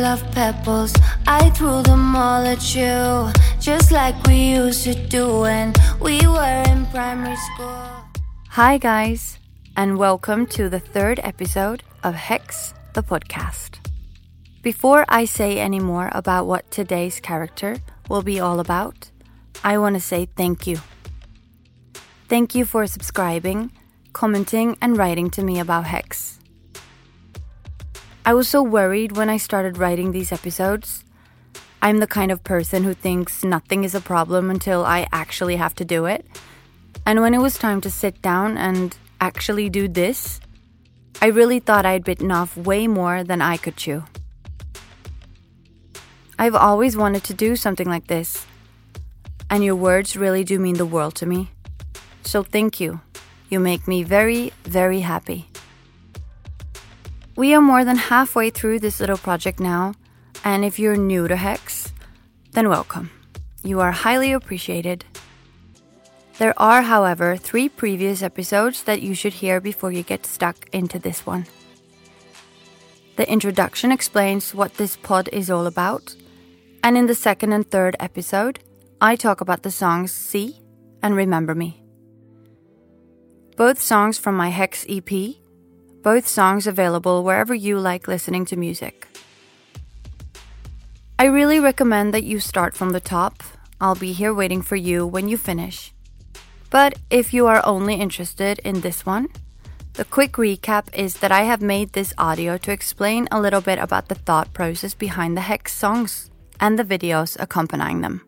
pebbles. I threw them all at you, just like we used to do when we were in primary school. Hi, guys, and welcome to the third episode of Hex the podcast. Before I say any more about what today's character will be all about, I want to say thank you. Thank you for subscribing, commenting, and writing to me about Hex. I was so worried when I started writing these episodes. I'm the kind of person who thinks nothing is a problem until I actually have to do it. And when it was time to sit down and actually do this, I really thought I'd bitten off way more than I could chew. I've always wanted to do something like this, and your words really do mean the world to me. So thank you. You make me very, very happy. We are more than halfway through this little project now, and if you're new to Hex, then welcome. You are highly appreciated. There are, however, three previous episodes that you should hear before you get stuck into this one. The introduction explains what this pod is all about, and in the second and third episode, I talk about the songs Sea and Remember Me. Both songs from my Hex EP both songs available wherever you like listening to music. I really recommend that you start from the top. I'll be here waiting for you when you finish. But if you are only interested in this one, the quick recap is that I have made this audio to explain a little bit about the thought process behind the Hex songs and the videos accompanying them.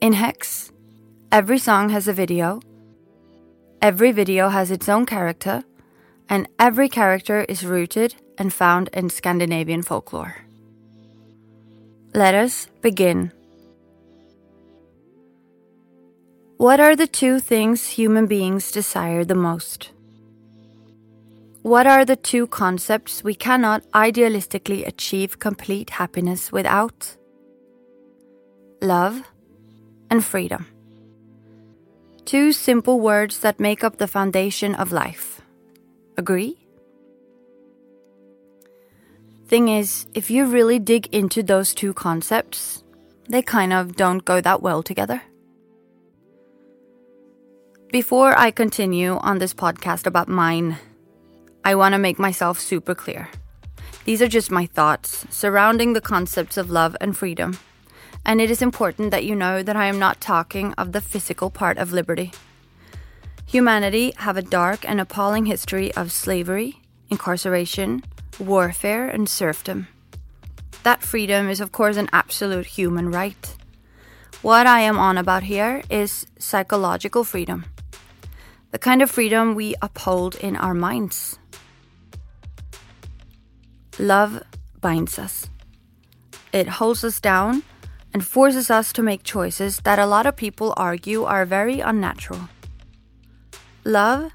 In Hex, every song has a video Every video has its own character, and every character is rooted and found in Scandinavian folklore. Let us begin. What are the two things human beings desire the most? What are the two concepts we cannot idealistically achieve complete happiness without? Love and freedom. Two simple words that make up the foundation of life. Agree? Thing is, if you really dig into those two concepts, they kind of don't go that well together. Before I continue on this podcast about mine, I want to make myself super clear. These are just my thoughts surrounding the concepts of love and freedom and it is important that you know that I am not talking of the physical part of liberty. Humanity have a dark and appalling history of slavery, incarceration, warfare, and serfdom. That freedom is, of course, an absolute human right. What I am on about here is psychological freedom, the kind of freedom we uphold in our minds. Love binds us, it holds us down and forces us to make choices that a lot of people argue are very unnatural. Love,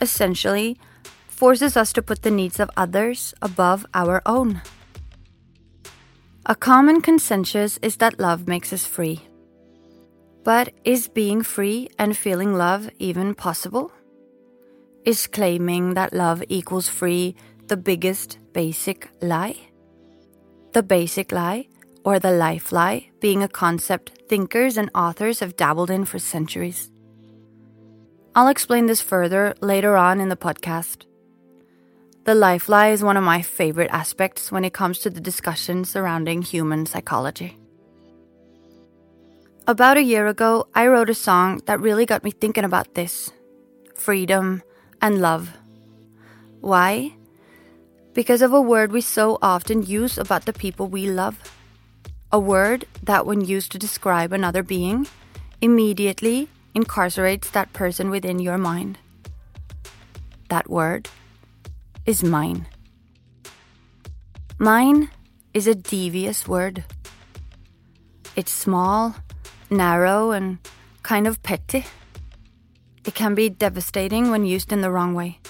essentially, forces us to put the needs of others above our own. A common consensus is that love makes us free. But is being free and feeling love even possible? Is claiming that love equals free the biggest basic lie? The basic lie or the life lie being a concept thinkers and authors have dabbled in for centuries. I'll explain this further later on in the podcast. The life lie is one of my favorite aspects when it comes to the discussion surrounding human psychology. About a year ago, I wrote a song that really got me thinking about this freedom and love. Why? Because of a word we so often use about the people we love a word that, when used to describe another being, immediately incarcerates that person within your mind. That word is mine. Mine is a devious word. It's small, narrow, and kind of petty. It can be devastating when used in the wrong way.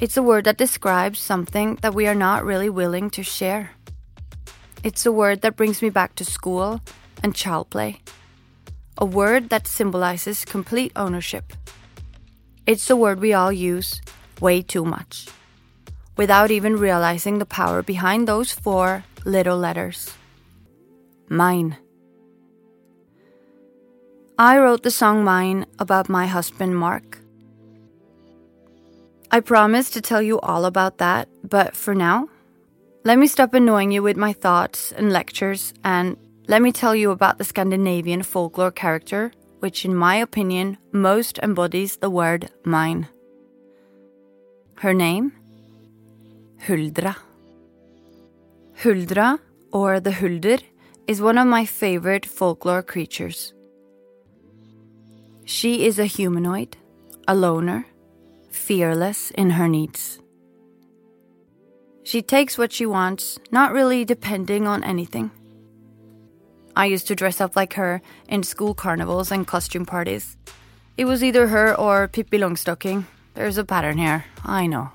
It's a word that describes something that we are not really willing to share. It's a word that brings me back to school and child play. A word that symbolizes complete ownership. It's a word we all use way too much. without even realizing the power behind those four little letters. Mine. I wrote the song Mine about my husband Mark. I promised to tell you all about that, but for now, let me stop annoying you with my thoughts and lectures and let me tell you about the Scandinavian folklore character, which, in my opinion, most embodies the word mine. Her name? Huldra. Huldra, or the Hulder, is one of my favorite folklore creatures. She is a humanoid, a loner, fearless in her needs. She takes what she wants, not really depending on anything. I used to dress up like her in school carnivals and costume parties. It was either her or Pippi Longstocking. There's a pattern here, I know.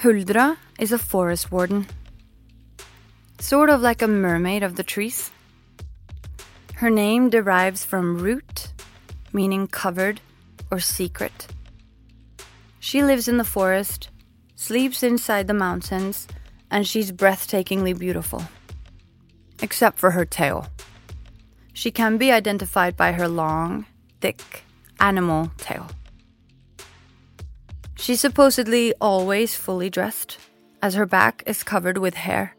Huldra is a forest warden, sort of like a mermaid of the trees. Her name derives from root, meaning covered or secret. She lives in the forest, sleeps inside the mountains, and she's breathtakingly beautiful except for her tail. She can be identified by her long, thick, animal tail. She's supposedly always fully dressed, as her back is covered with hair,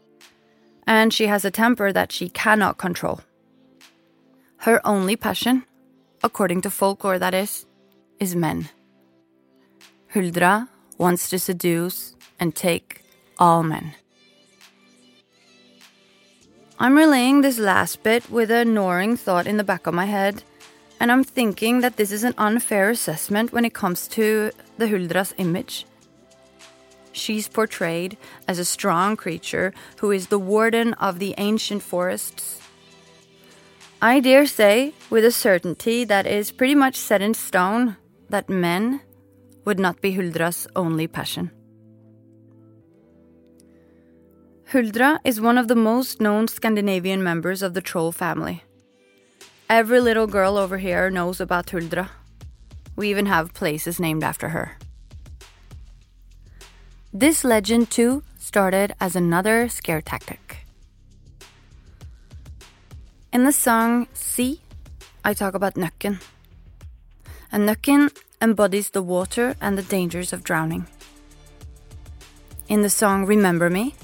and she has a temper that she cannot control. Her only passion, according to folklore that is, is men. Huldra wants to seduce and take all men. I'm relaying this last bit with a gnawing thought in the back of my head, and I'm thinking that this is an unfair assessment when it comes to the Huldra's image. She's portrayed as a strong creature who is the warden of the ancient forests. I dare say, with a certainty that is pretty much set in stone, that men would not be Huldra's only passion. Huldra is one of the most known Scandinavian members of the troll family. Every little girl over here knows about Huldra. We even have places named after her. This legend, too, started as another scare tactic. In the song Sea, I talk about Nøkken. And Nøkken embodies the water and the dangers of drowning. In the song Remember Me,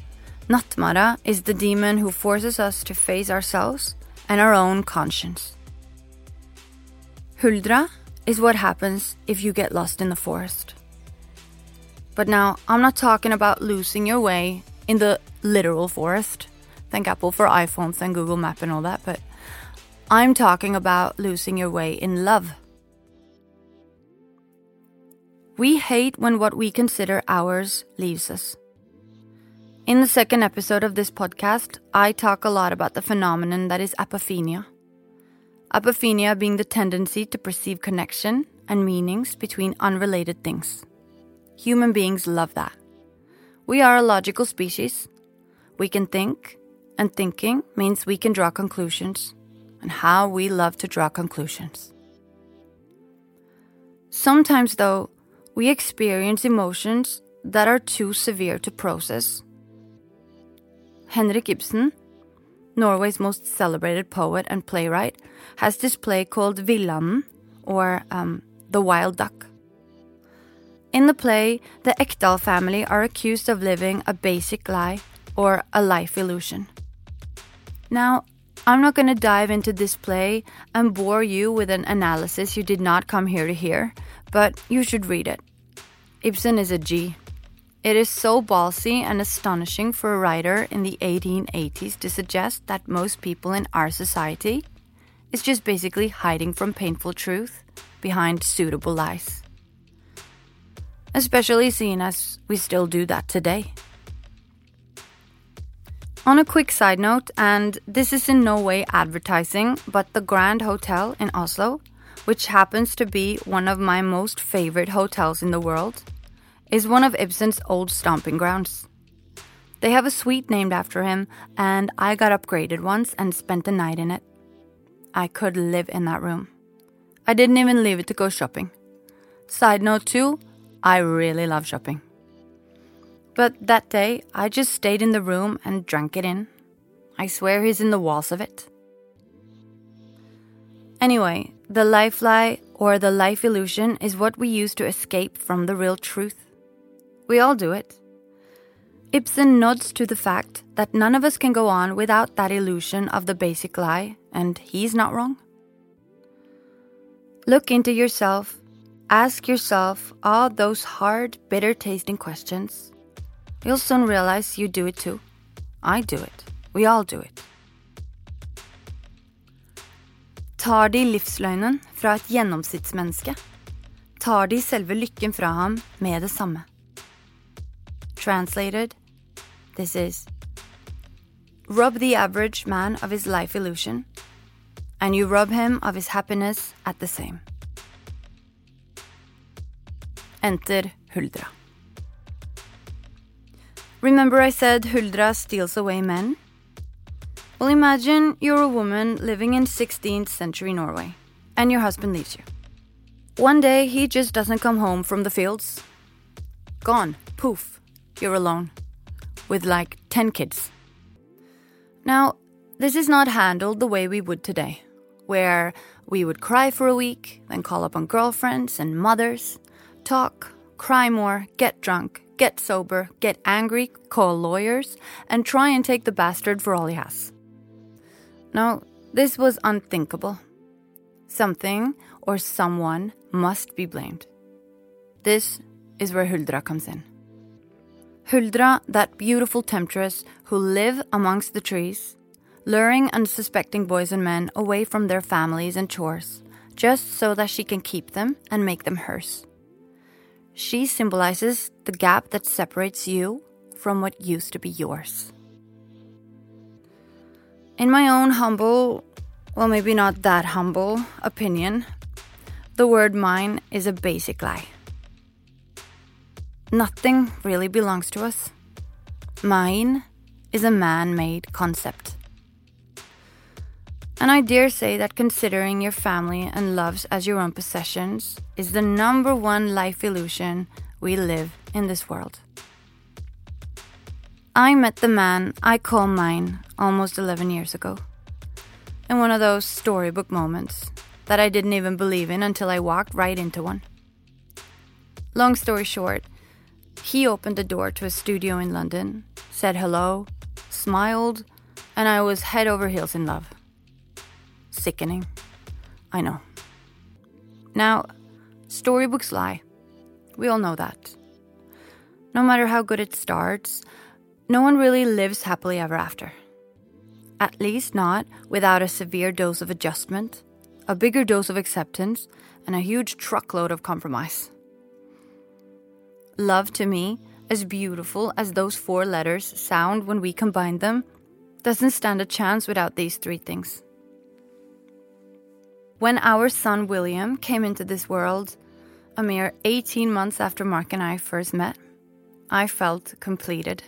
Nattmara is the demon who forces us to face ourselves and our own conscience. Huldra is what happens if you get lost in the forest. But now, I'm not talking about losing your way in the literal forest. Thank Apple for iPhones and Google Map and all that, but I'm talking about losing your way in love. We hate when what we consider ours leaves us. In the second episode of this podcast, I talk a lot about the phenomenon that is apophenia. Apophenia being the tendency to perceive connection and meanings between unrelated things. Human beings love that. We are a logical species. We can think, and thinking means we can draw conclusions, and how we love to draw conclusions. Sometimes, though, we experience emotions that are too severe to process Henrik Ibsen, Norway's most celebrated poet and playwright, has this play called Vildanden, or um, The Wild Duck. In the play, the Ekdal family are accused of living a basic lie or a life illusion. Now, I'm not going to dive into this play and bore you with an analysis you did not come here to hear, but you should read it. Ibsen is a G. It is so ballsy and astonishing for a writer in the 1880s to suggest that most people in our society is just basically hiding from painful truth behind suitable lies. Especially seeing as we still do that today. On a quick side note, and this is in no way advertising, but the Grand Hotel in Oslo, which happens to be one of my most favorite hotels in the world, is one of Ibsen's old stomping grounds. They have a suite named after him, and I got upgraded once and spent the night in it. I could live in that room. I didn't even leave it to go shopping. Side note, too, I really love shopping. But that day, I just stayed in the room and drank it in. I swear he's in the walls of it. Anyway, the life lie or the life illusion is what we use to escape from the real truth. We all do it. Ibsen nods to the fact that none of us can go on without that illusion of the basic lie, and he's not wrong. Look into yourself, ask yourself all those hard, bitter tasting questions. You'll soon realize you do it too. I do it. We all do it. Tar de livsløgnen fra et gjennomsnittsmenneske? Tar de selve lykken fra ham med det samme? Translated, this is Rob the average man of his life illusion, and you rob him of his happiness at the same. Enter Huldra. Remember I said Huldra steals away men? Well, imagine you're a woman living in 16th century Norway, and your husband leaves you. One day he just doesn't come home from the fields. Gone, poof, you're alone, with like 10 kids. Now, this is not handled the way we would today, where we would cry for a week, then call up on girlfriends and mothers, talk, cry more, get drunk, get sober, get angry, call lawyers, and try and take the bastard for all he has. No, this was unthinkable. Something or someone must be blamed. This is where Huldra comes in. Huldra, that beautiful temptress who live amongst the trees, luring unsuspecting boys and men away from their families and chores, just so that she can keep them and make them hers. She symbolizes the gap that separates you from what used to be yours. In my own humble, well, maybe not that humble opinion, the word mine is a basic lie. Nothing really belongs to us. Mine is a man made concept. And I dare say that considering your family and loves as your own possessions is the number one life illusion we live in this world. I met the man I call mine almost 11 years ago. In one of those storybook moments that I didn't even believe in until I walked right into one. Long story short, he opened the door to a studio in London, said hello, smiled, and I was head over heels in love. Sickening. I know. Now, storybooks lie. We all know that. No matter how good it starts, no one really lives happily ever after. At least not without a severe dose of adjustment, a bigger dose of acceptance, and a huge truckload of compromise. Love to me, as beautiful as those four letters sound when we combine them, doesn't stand a chance without these three things. When our son William came into this world, a mere 18 months after Mark and I first met, I felt completed.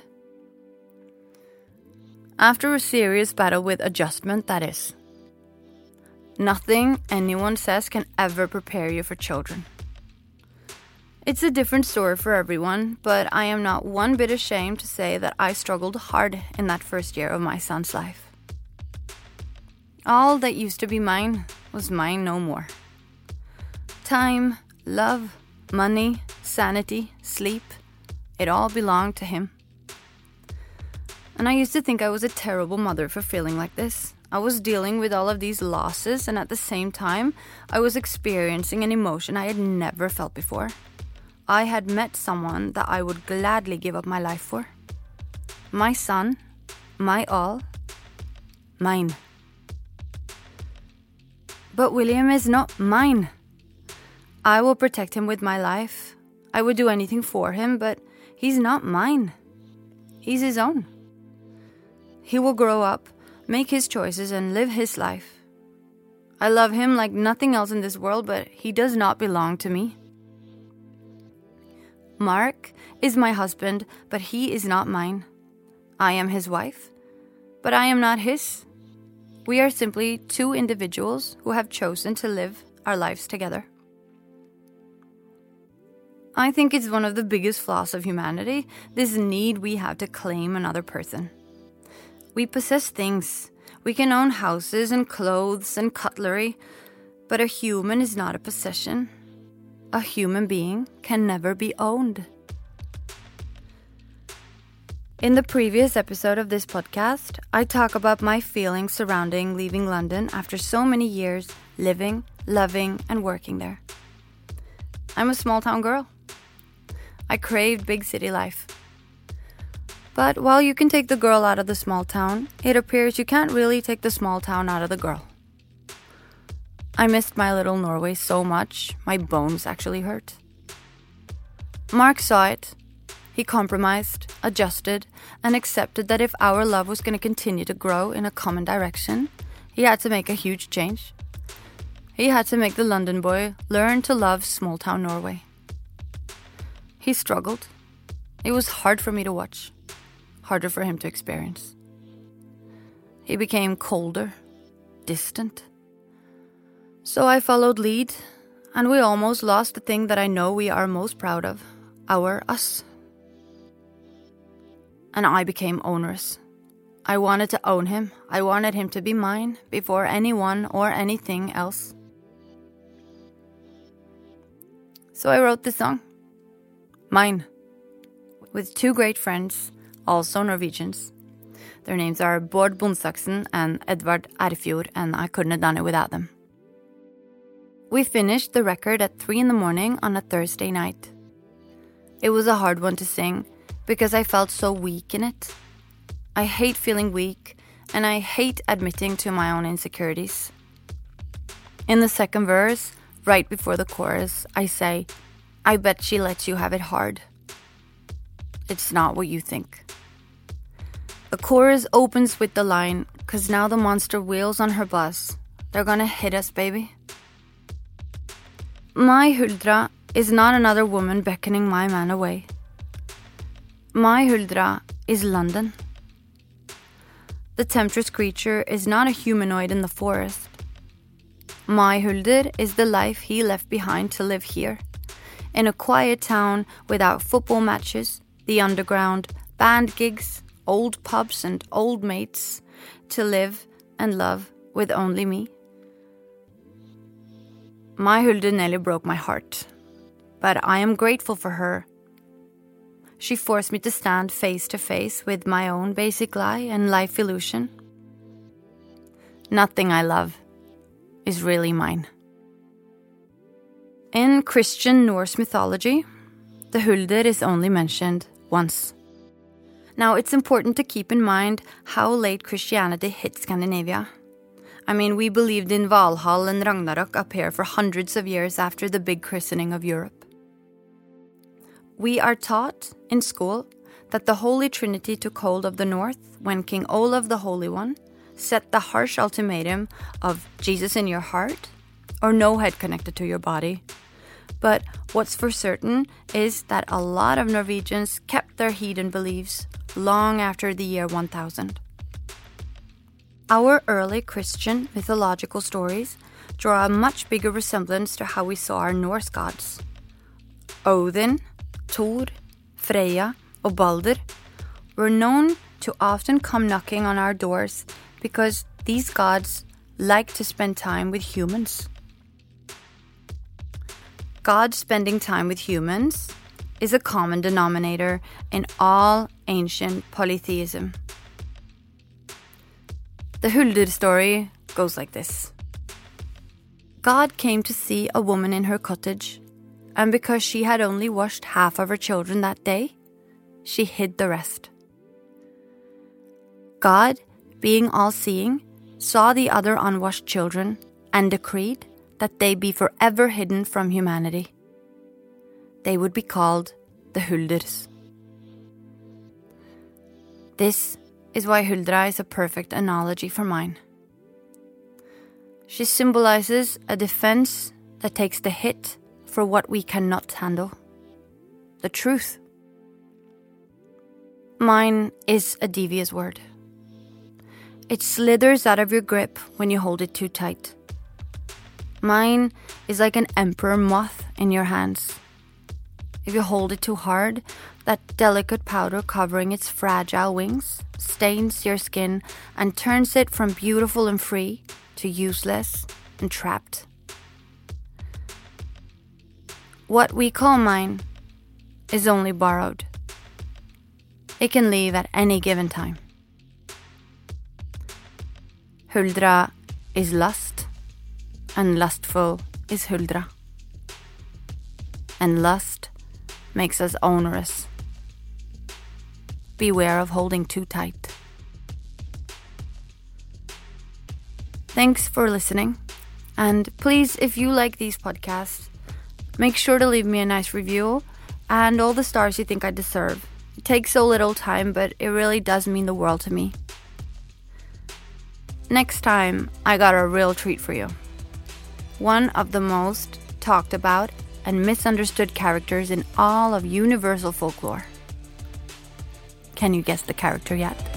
After a serious battle with adjustment, that is. Nothing anyone says can ever prepare you for children. It's a different story for everyone, but I am not one bit ashamed to say that I struggled hard in that first year of my son's life. All that used to be mine was mine no more. Time, love, money, sanity, sleep, it all belonged to him. And I used to think I was a terrible mother for feeling like this. I was dealing with all of these losses, and at the same time, I was experiencing an emotion I had never felt before. I had met someone that I would gladly give up my life for. My son, my all, mine. But William is not mine. I will protect him with my life. I would do anything for him, but he's not mine. He's his own. He will grow up, make his choices, and live his life. I love him like nothing else in this world, but he does not belong to me. Mark is my husband, but he is not mine. I am his wife, but I am not his. We are simply two individuals who have chosen to live our lives together. I think it's one of the biggest flaws of humanity this need we have to claim another person. We possess things. We can own houses and clothes and cutlery, but a human is not a possession. A human being can never be owned. In the previous episode of this podcast, I talk about my feelings surrounding leaving London after so many years living, loving, and working there. I'm a small town girl. I craved big city life. But while you can take the girl out of the small town, it appears you can't really take the small town out of the girl. I missed my little Norway so much, my bones actually hurt. Mark saw it. He compromised, adjusted, and accepted that if our love was going to continue to grow in a common direction, he had to make a huge change. He had to make the London boy learn to love small town Norway. He struggled. It was hard for me to watch, harder for him to experience. He became colder, distant. So I followed lead, and we almost lost the thing that I know we are most proud of our us. And I became onerous. I wanted to own him. I wanted him to be mine before anyone or anything else. So I wrote this song. Mine. With two great friends, also Norwegians. Their names are Bård Bonsaksen and Edvard Erfjord, and I couldn't have done it without them. We finished the record at 3 in the morning on a Thursday night. It was a hard one to sing because I felt so weak in it. I hate feeling weak, and I hate admitting to my own insecurities. In the second verse, right before the chorus, I say, I bet she lets you have it hard. It's not what you think. The chorus opens with the line, Cause now the monster wheels on her bus. They're gonna hit us, baby. My Huldra is not another woman beckoning my man away. My Huldra is London. The temptress creature is not a humanoid in the forest. My Hulder is the life he left behind to live here in a quiet town without football matches, the underground, band gigs, old pubs, and old mates, to live and love with only me. My Hulde nearly broke my heart, but I am grateful for her. She forced me to stand face to face with my own basic lie and life illusion. Nothing I love is really mine. In Christian Norse mythology, the Hulder is only mentioned once. Now, it's important to keep in mind how late Christianity hit Scandinavia. I mean, we believed in Valhall and Ragnarok up here for hundreds of years after the big christening of Europe. We are taught in school that the Holy Trinity took hold of the North when King Olaf the Holy One set the harsh ultimatum of Jesus in your heart or no head connected to your body but what's for certain is that a lot of Norwegians kept their heathen beliefs long after the year 1000. Our early Christian mythological stories draw a much bigger resemblance to how we saw our Norse gods. Odin, Thor, Freya, or Balder were known to often come knocking on our doors because these gods like to spend time with humans. God spending time with humans is a common denominator in all ancient polytheism. The Hulder story goes like this God came to see a woman in her cottage, and because she had only washed half of her children that day, she hid the rest. God, being all seeing, saw the other unwashed children and decreed that they be forever hidden from humanity. They would be called the Hulders. This is why Huldra is a perfect analogy for mine. She symbolizes a defense that takes the hit for what we cannot handle the truth. Mine is a devious word. It slithers out of your grip when you hold it too tight. Mine is like an emperor moth in your hands. If you hold it too hard, that delicate powder covering its fragile wings stains your skin and turns it from beautiful and free to useless and trapped. What we call mine is only borrowed. It can leave at any given time. Huldra is lust, and lustful is Huldra. And lust makes us onerous. Beware of holding too tight. Thanks for listening. And please, if you like these podcasts, make sure to leave me a nice review and all the stars you think I deserve. It takes so little time, but it really does mean the world to me. Next time, I got a real treat for you. One of the most talked about and misunderstood characters in all of universal folklore. Can you guess the character yet?